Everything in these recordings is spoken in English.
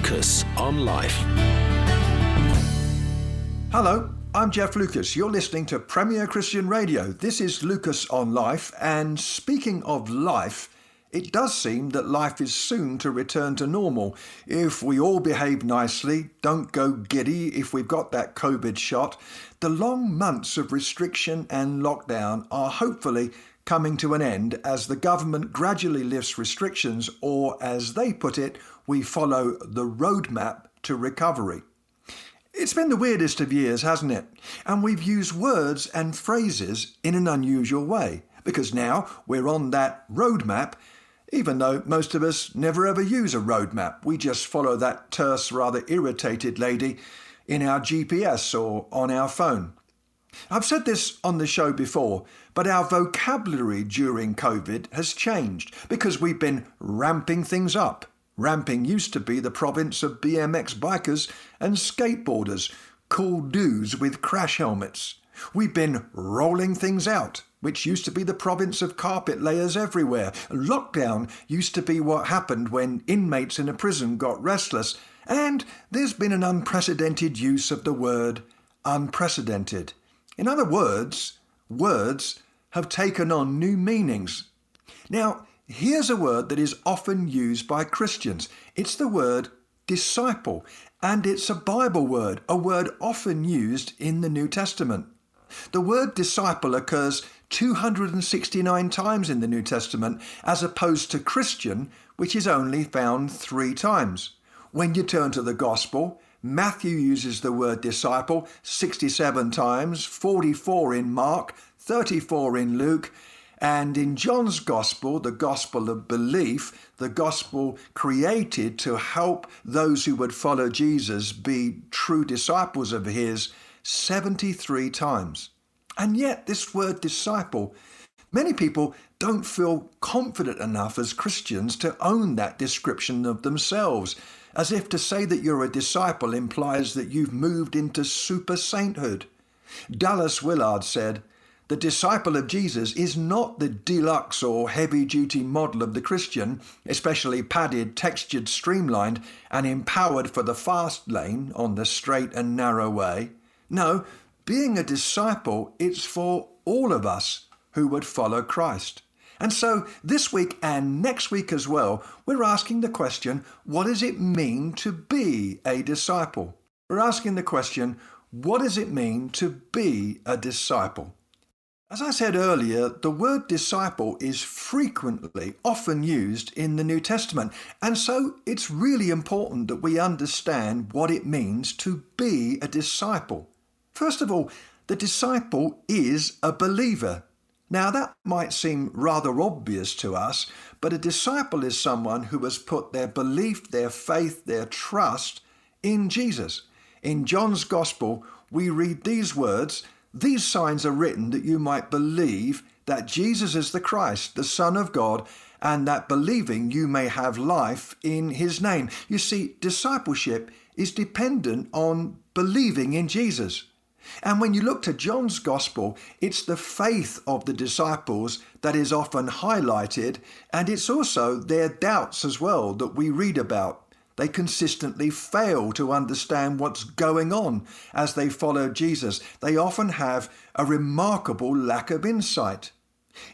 Lucas on Life. Hello, I'm Jeff Lucas. You're listening to Premier Christian Radio. This is Lucas on Life, and speaking of life, it does seem that life is soon to return to normal if we all behave nicely, don't go giddy if we've got that COVID shot. The long months of restriction and lockdown are hopefully coming to an end as the government gradually lifts restrictions, or as they put it, we follow the roadmap to recovery. It's been the weirdest of years, hasn't it? And we've used words and phrases in an unusual way because now we're on that roadmap, even though most of us never ever use a roadmap. We just follow that terse, rather irritated lady in our GPS or on our phone. I've said this on the show before, but our vocabulary during COVID has changed because we've been ramping things up. Ramping used to be the province of BMX bikers and skateboarders, cool dudes with crash helmets. We've been rolling things out, which used to be the province of carpet layers everywhere. Lockdown used to be what happened when inmates in a prison got restless, and there's been an unprecedented use of the word unprecedented. In other words, words have taken on new meanings. Now, here's a word that is often used by Christians it's the word disciple, and it's a Bible word, a word often used in the New Testament. The word disciple occurs 269 times in the New Testament, as opposed to Christian, which is only found three times. When you turn to the Gospel, Matthew uses the word disciple 67 times, 44 in Mark, 34 in Luke, and in John's Gospel, the Gospel of belief, the Gospel created to help those who would follow Jesus be true disciples of his, 73 times. And yet, this word disciple, many people don't feel confident enough as Christians to own that description of themselves as if to say that you're a disciple implies that you've moved into super sainthood. Dallas Willard said, The disciple of Jesus is not the deluxe or heavy duty model of the Christian, especially padded, textured, streamlined, and empowered for the fast lane on the straight and narrow way. No, being a disciple, it's for all of us who would follow Christ. And so this week and next week as well, we're asking the question what does it mean to be a disciple? We're asking the question what does it mean to be a disciple? As I said earlier, the word disciple is frequently, often used in the New Testament, and so it's really important that we understand what it means to be a disciple. First of all, the disciple is a believer. Now, that might seem rather obvious to us, but a disciple is someone who has put their belief, their faith, their trust in Jesus. In John's Gospel, we read these words These signs are written that you might believe that Jesus is the Christ, the Son of God, and that believing you may have life in his name. You see, discipleship is dependent on believing in Jesus. And when you look to John's gospel, it's the faith of the disciples that is often highlighted, and it's also their doubts as well that we read about. They consistently fail to understand what's going on as they follow Jesus. They often have a remarkable lack of insight.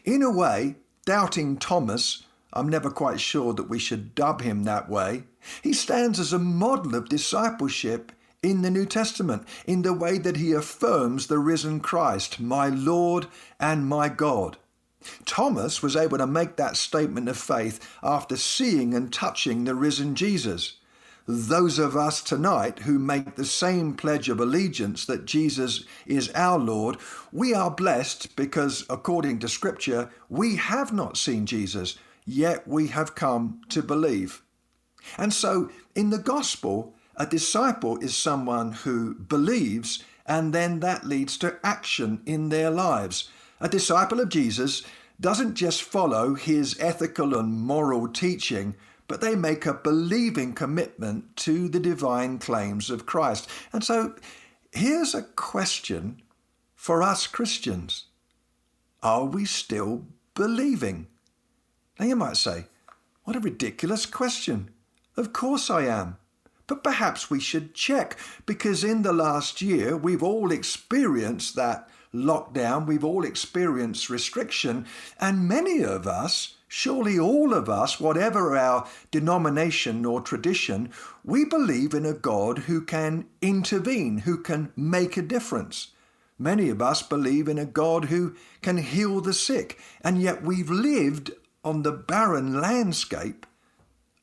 In a way, doubting Thomas, I'm never quite sure that we should dub him that way, he stands as a model of discipleship in the New Testament in the way that he affirms the risen Christ, my Lord and my God. Thomas was able to make that statement of faith after seeing and touching the risen Jesus. Those of us tonight who make the same pledge of allegiance that Jesus is our Lord, we are blessed because, according to Scripture, we have not seen Jesus, yet we have come to believe. And so, in the gospel, a disciple is someone who believes and then that leads to action in their lives. A disciple of Jesus doesn't just follow his ethical and moral teaching, but they make a believing commitment to the divine claims of Christ. And so here's a question for us Christians Are we still believing? Now you might say, What a ridiculous question. Of course I am. But perhaps we should check because in the last year we've all experienced that lockdown, we've all experienced restriction, and many of us, surely all of us, whatever our denomination or tradition, we believe in a God who can intervene, who can make a difference. Many of us believe in a God who can heal the sick, and yet we've lived on the barren landscape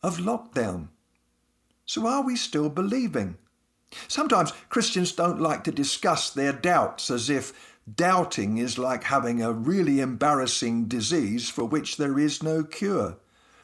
of lockdown. So are we still believing? Sometimes Christians don't like to discuss their doubts as if doubting is like having a really embarrassing disease for which there is no cure.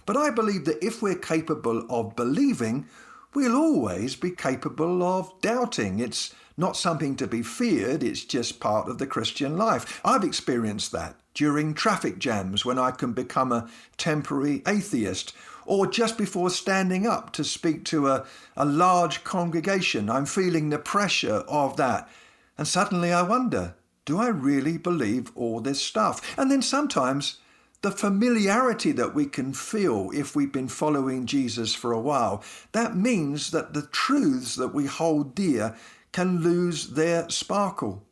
But I believe that if we're capable of believing, we'll always be capable of doubting. It's not something to be feared, it's just part of the Christian life. I've experienced that during traffic jams when I can become a temporary atheist, or just before standing up to speak to a, a large congregation. I'm feeling the pressure of that. And suddenly I wonder, do I really believe all this stuff? And then sometimes the familiarity that we can feel if we've been following Jesus for a while, that means that the truths that we hold dear can lose their sparkle.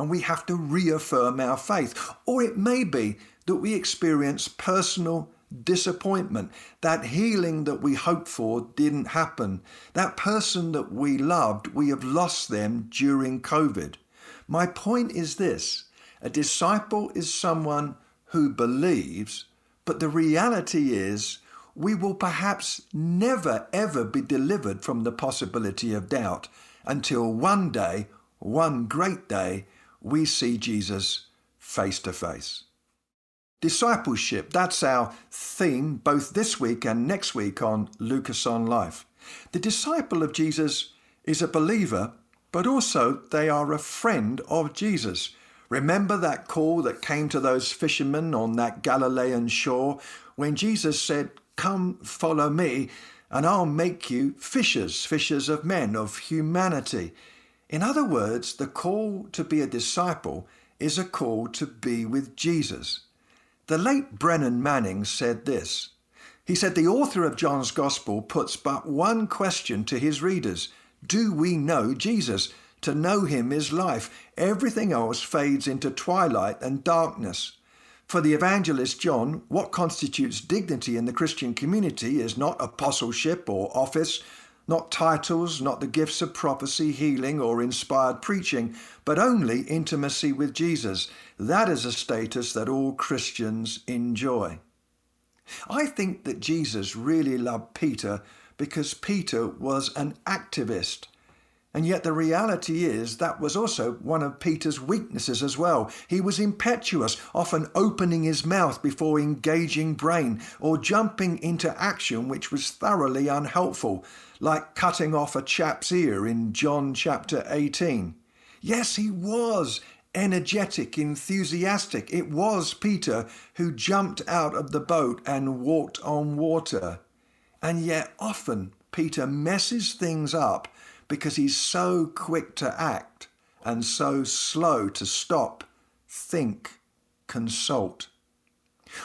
And we have to reaffirm our faith. Or it may be that we experience personal disappointment. That healing that we hoped for didn't happen. That person that we loved, we have lost them during COVID. My point is this a disciple is someone who believes, but the reality is we will perhaps never ever be delivered from the possibility of doubt until one day, one great day, we see Jesus face to face. Discipleship, that's our theme both this week and next week on Lucas on Life. The disciple of Jesus is a believer, but also they are a friend of Jesus. Remember that call that came to those fishermen on that Galilean shore when Jesus said, Come, follow me and I'll make you fishers, fishers of men, of humanity. In other words, the call to be a disciple is a call to be with Jesus. The late Brennan Manning said this. He said the author of John's Gospel puts but one question to his readers Do we know Jesus? To know him is life. Everything else fades into twilight and darkness. For the evangelist John, what constitutes dignity in the Christian community is not apostleship or office, not titles, not the gifts of prophecy, healing, or inspired preaching, but only intimacy with Jesus. That is a status that all Christians enjoy. I think that Jesus really loved Peter because Peter was an activist. And yet the reality is that was also one of Peter's weaknesses as well. He was impetuous, often opening his mouth before engaging brain or jumping into action which was thoroughly unhelpful, like cutting off a chap's ear in John chapter 18. Yes, he was energetic, enthusiastic. It was Peter who jumped out of the boat and walked on water. And yet often Peter messes things up because he's so quick to act and so slow to stop, think, consult.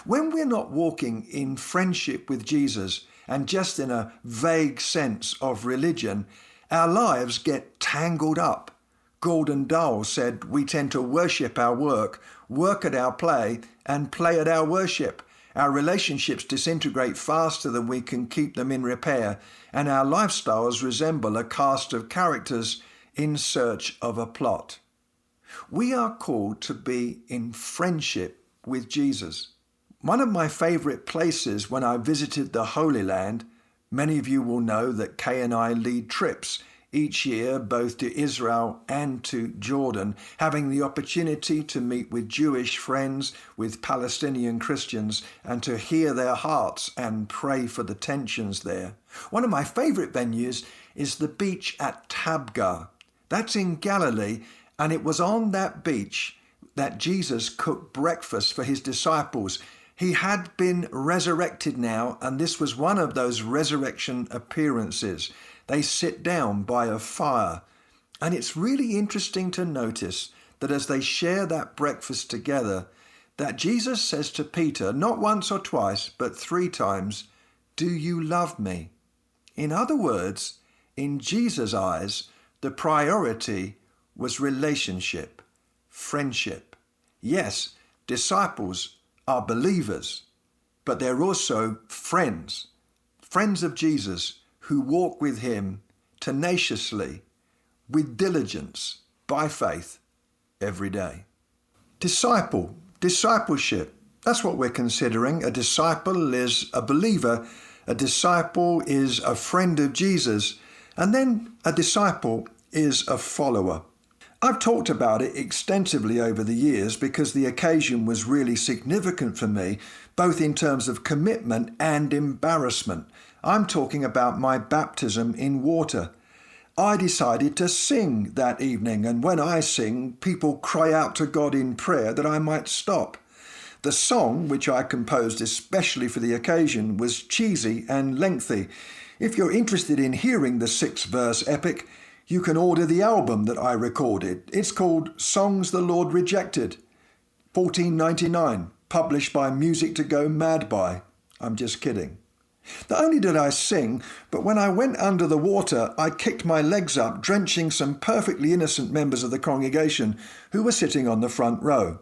When we're not walking in friendship with Jesus and just in a vague sense of religion, our lives get tangled up. Gordon Dahl said we tend to worship our work, work at our play, and play at our worship. Our relationships disintegrate faster than we can keep them in repair, and our lifestyles resemble a cast of characters in search of a plot. We are called to be in friendship with Jesus. One of my favorite places when I visited the Holy Land, many of you will know that Kay and I lead trips each year both to Israel and to Jordan, having the opportunity to meet with Jewish friends, with Palestinian Christians, and to hear their hearts and pray for the tensions there. One of my favorite venues is the beach at Tabgha. That's in Galilee, and it was on that beach that Jesus cooked breakfast for his disciples. He had been resurrected now, and this was one of those resurrection appearances. They sit down by a fire. And it's really interesting to notice that as they share that breakfast together, that Jesus says to Peter, not once or twice, but three times, Do you love me? In other words, in Jesus' eyes, the priority was relationship, friendship. Yes, disciples are believers, but they're also friends, friends of Jesus who walk with him tenaciously, with diligence, by faith, every day. Disciple, discipleship, that's what we're considering. A disciple is a believer, a disciple is a friend of Jesus, and then a disciple is a follower. I've talked about it extensively over the years because the occasion was really significant for me, both in terms of commitment and embarrassment. I'm talking about my baptism in water. I decided to sing that evening, and when I sing, people cry out to God in prayer that I might stop. The song, which I composed especially for the occasion, was cheesy and lengthy. If you're interested in hearing the six verse epic, you can order the album that I recorded. It's called Songs the Lord Rejected, 1499, published by Music to Go Mad By. I'm just kidding. Not only did I sing, but when I went under the water, I kicked my legs up, drenching some perfectly innocent members of the congregation who were sitting on the front row.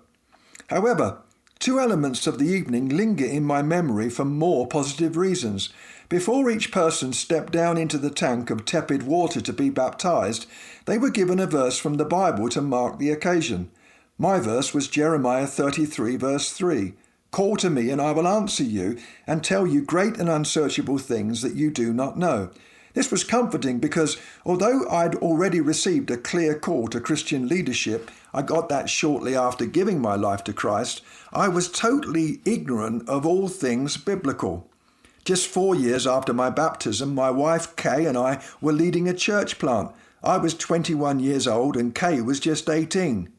However, two elements of the evening linger in my memory for more positive reasons. Before each person stepped down into the tank of tepid water to be baptized, they were given a verse from the Bible to mark the occasion. My verse was Jeremiah 33, verse 3. Call to me, and I will answer you, and tell you great and unsearchable things that you do not know. This was comforting because although I'd already received a clear call to Christian leadership, I got that shortly after giving my life to Christ, I was totally ignorant of all things biblical. Just four years after my baptism, my wife Kay and I were leading a church plant. I was 21 years old and Kay was just 18.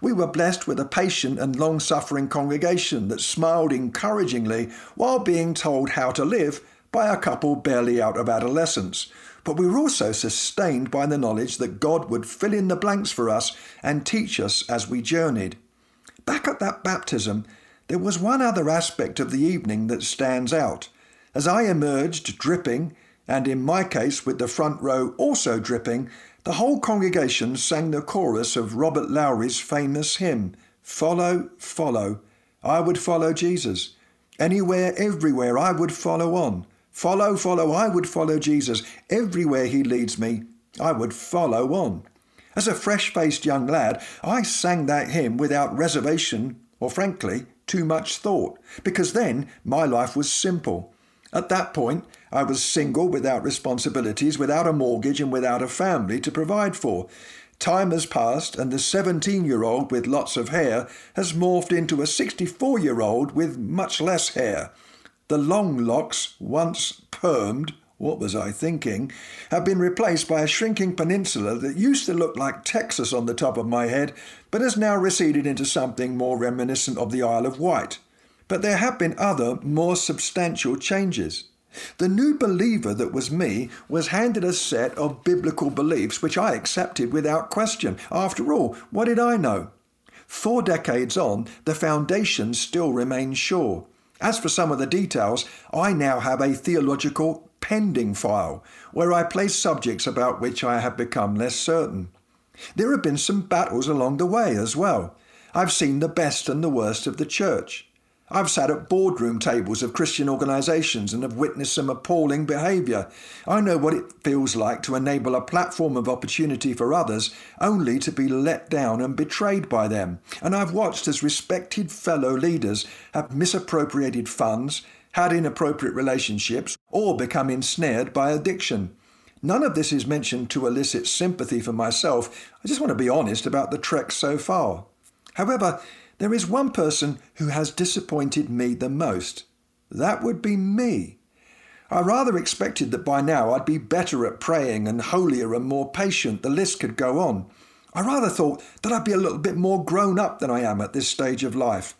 We were blessed with a patient and long suffering congregation that smiled encouragingly while being told how to live by a couple barely out of adolescence. But we were also sustained by the knowledge that God would fill in the blanks for us and teach us as we journeyed. Back at that baptism, there was one other aspect of the evening that stands out. As I emerged dripping, and in my case with the front row also dripping, the whole congregation sang the chorus of Robert Lowry's famous hymn, Follow, Follow. I would follow Jesus. Anywhere, everywhere, I would follow on. Follow, follow, I would follow Jesus. Everywhere he leads me, I would follow on. As a fresh faced young lad, I sang that hymn without reservation or, frankly, too much thought, because then my life was simple. At that point, I was single, without responsibilities, without a mortgage, and without a family to provide for. Time has passed, and the 17 year old with lots of hair has morphed into a 64 year old with much less hair. The long locks, once permed, what was I thinking, have been replaced by a shrinking peninsula that used to look like Texas on the top of my head, but has now receded into something more reminiscent of the Isle of Wight. But there have been other, more substantial changes. The new believer that was me was handed a set of biblical beliefs which I accepted without question. After all, what did I know? Four decades on, the foundation still remains sure. As for some of the details, I now have a theological pending file where I place subjects about which I have become less certain. There have been some battles along the way as well. I've seen the best and the worst of the church. I've sat at boardroom tables of Christian organisations and have witnessed some appalling behaviour. I know what it feels like to enable a platform of opportunity for others only to be let down and betrayed by them. And I've watched as respected fellow leaders have misappropriated funds, had inappropriate relationships, or become ensnared by addiction. None of this is mentioned to elicit sympathy for myself. I just want to be honest about the trek so far. However, there is one person who has disappointed me the most. That would be me. I rather expected that by now I'd be better at praying and holier and more patient. The list could go on. I rather thought that I'd be a little bit more grown up than I am at this stage of life.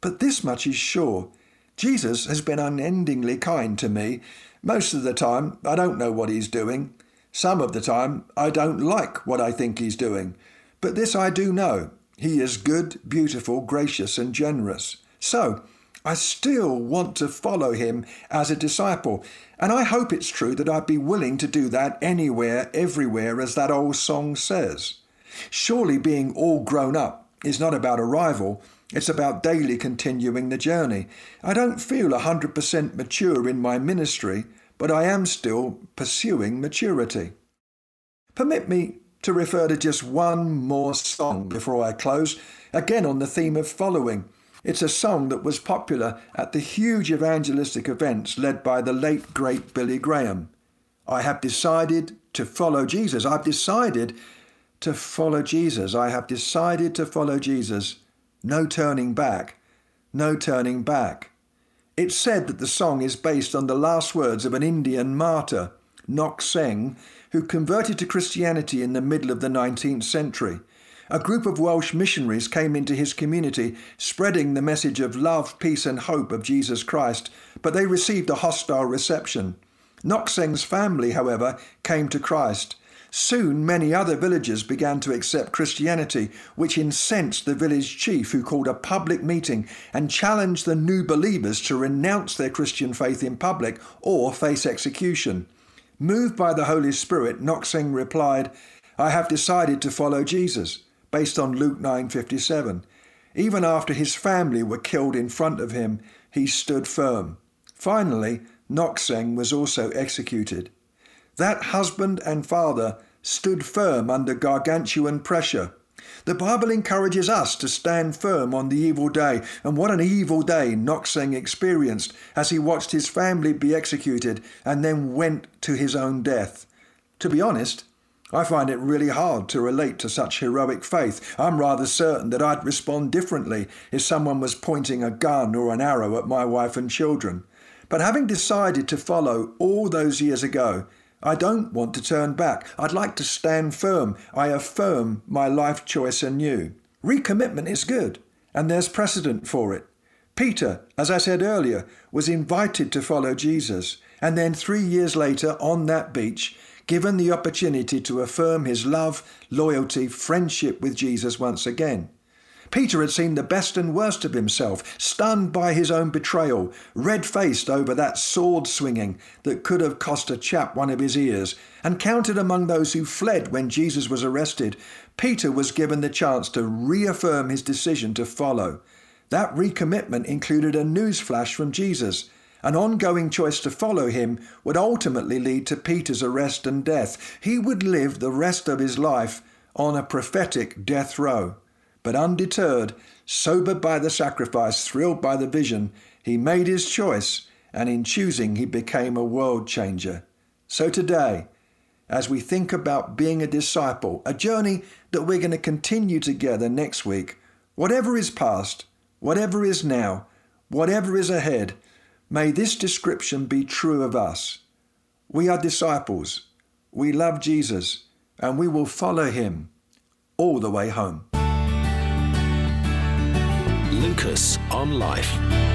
But this much is sure Jesus has been unendingly kind to me. Most of the time, I don't know what he's doing. Some of the time, I don't like what I think he's doing. But this I do know he is good, beautiful, gracious, and generous. So, I still want to follow him as a disciple. And I hope it's true that I'd be willing to do that anywhere, everywhere, as that old song says. Surely being all grown up is not about arrival, it's about daily continuing the journey. I don't feel 100% mature in my ministry, but I am still pursuing maturity. Permit me to refer to just one more song before I close, again on the theme of following. It's a song that was popular at the huge evangelistic events led by the late great Billy Graham. I have decided to follow Jesus. I've decided to follow Jesus. I have decided to follow Jesus. No turning back. No turning back. It's said that the song is based on the last words of an Indian martyr, Nok Seng, who converted to Christianity in the middle of the 19th century. A group of Welsh missionaries came into his community, spreading the message of love, peace, and hope of Jesus Christ, but they received a hostile reception. Nok Seng's family, however, came to Christ. Soon many other villagers began to accept Christianity, which incensed the village chief, who called a public meeting and challenged the new believers to renounce their Christian faith in public or face execution. Moved by the Holy Spirit, Nok Seng replied, I have decided to follow Jesus, based on Luke 9:57. Even after his family were killed in front of him, he stood firm. Finally, Nok Seng was also executed. That husband and father stood firm under gargantuan pressure. The Bible encourages us to stand firm on the evil day, and what an evil day Nok Seng experienced as he watched his family be executed and then went to his own death. To be honest, I find it really hard to relate to such heroic faith. I'm rather certain that I'd respond differently if someone was pointing a gun or an arrow at my wife and children. But having decided to follow all those years ago, I don't want to turn back. I'd like to stand firm. I affirm my life choice anew. Recommitment is good, and there's precedent for it. Peter, as I said earlier, was invited to follow Jesus, and then three years later, on that beach, given the opportunity to affirm his love, loyalty, friendship with Jesus once again. Peter had seen the best and worst of himself, stunned by his own betrayal, red faced over that sword swinging that could have cost a chap one of his ears, and counted among those who fled when Jesus was arrested. Peter was given the chance to reaffirm his decision to follow. That recommitment included a news flash from Jesus. An ongoing choice to follow him would ultimately lead to Peter's arrest and death. He would live the rest of his life on a prophetic death row. But undeterred, sobered by the sacrifice, thrilled by the vision, he made his choice, and in choosing, he became a world changer. So today, as we think about being a disciple, a journey that we're going to continue together next week, whatever is past, whatever is now, whatever is ahead, may this description be true of us. We are disciples, we love Jesus, and we will follow him all the way home. Lucas on Life.